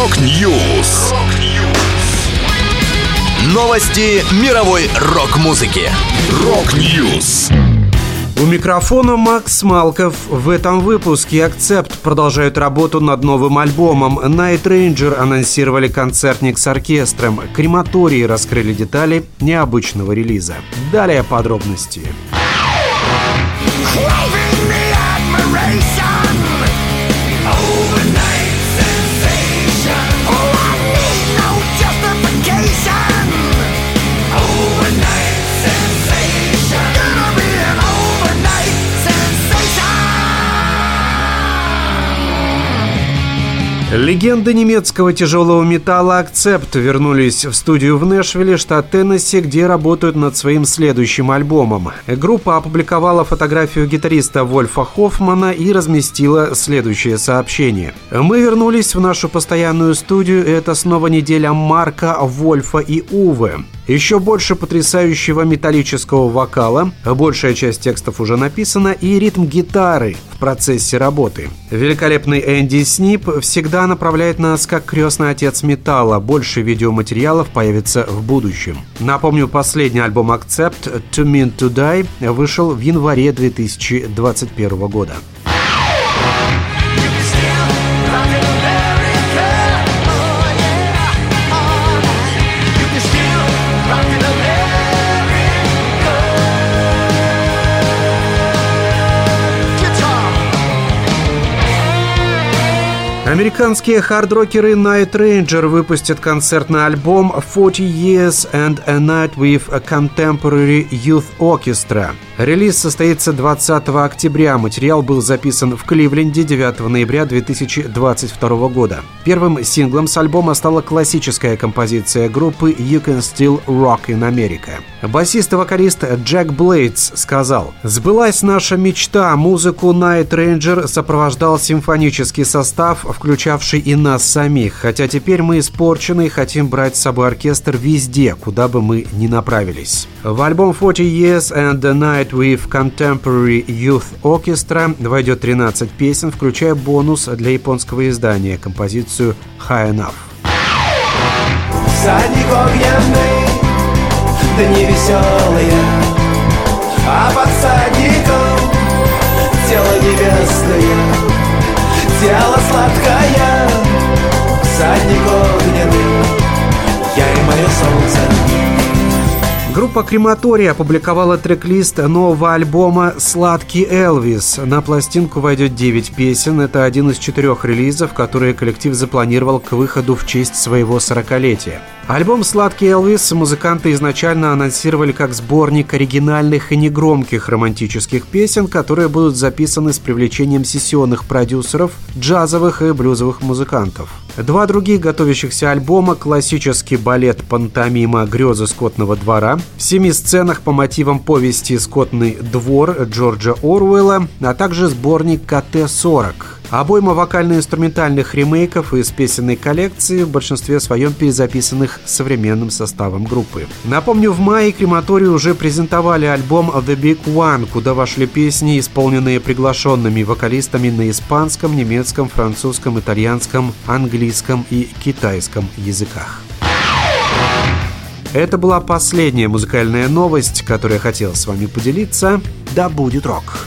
Rock News. Новости мировой рок-музыки. Rock News. У микрофона Макс Малков. В этом выпуске Accept продолжают работу над новым альбомом. Night Ranger анонсировали концертник с оркестром. Крематорий раскрыли детали необычного релиза. Далее подробности. Clothing the admiration Легенды немецкого тяжелого металла «Акцепт» вернулись в студию в Нэшвилле, штат Теннесси, где работают над своим следующим альбомом. Группа опубликовала фотографию гитариста Вольфа Хоффмана и разместила следующее сообщение. «Мы вернулись в нашу постоянную студию, и это снова неделя Марка, Вольфа и Увы. Еще больше потрясающего металлического вокала, большая часть текстов уже написана, и ритм гитары в процессе работы. Великолепный Энди Снип всегда направляет нас как крестный отец металла. Больше видеоматериалов появится в будущем. Напомню, последний альбом Accept «To Mean To Die» вышел в январе 2021 года. Американские хардрокеры Night Ranger выпустят концертный альбом 40 Years and a Night with a Contemporary Youth Orchestra – Релиз состоится 20 октября. Материал был записан в Кливленде 9 ноября 2022 года. Первым синглом с альбома стала классическая композиция группы You Can Still Rock in America. Басист и вокалист Джек Блейдс сказал «Сбылась наша мечта. Музыку Night Ranger сопровождал симфонический состав, включавший и нас самих. Хотя теперь мы испорчены и хотим брать с собой оркестр везде, куда бы мы ни направились». В альбом 40 Years and the Night with Contemporary Youth Orchestra войдет 13 песен, включая бонус для японского издания, композицию High Enough. Всадник огненный, дни веселые, а под всадником тело небесное, тело сладкое, всадник огненный, я и мое солнце. Группа Крематория опубликовала трек-лист нового альбома «Сладкий Элвис». На пластинку войдет 9 песен. Это один из четырех релизов, которые коллектив запланировал к выходу в честь своего 40-летия. Альбом «Сладкий Элвис» музыканты изначально анонсировали как сборник оригинальных и негромких романтических песен, которые будут записаны с привлечением сессионных продюсеров, джазовых и блюзовых музыкантов. Два других готовящихся альбома – классический балет «Пантомима. Грезы скотного двора», в семи сценах по мотивам повести «Скотный двор» Джорджа Оруэлла, а также сборник «КТ-40». Обойма вокально-инструментальных ремейков из песенной коллекции, в большинстве своем перезаписанных современным составом группы. Напомню, в мае Крематории уже презентовали альбом The Big One, куда вошли песни, исполненные приглашенными вокалистами на испанском, немецком, французском, итальянском, английском и китайском языках. Это была последняя музыкальная новость, которую я хотел с вами поделиться. Да будет рок!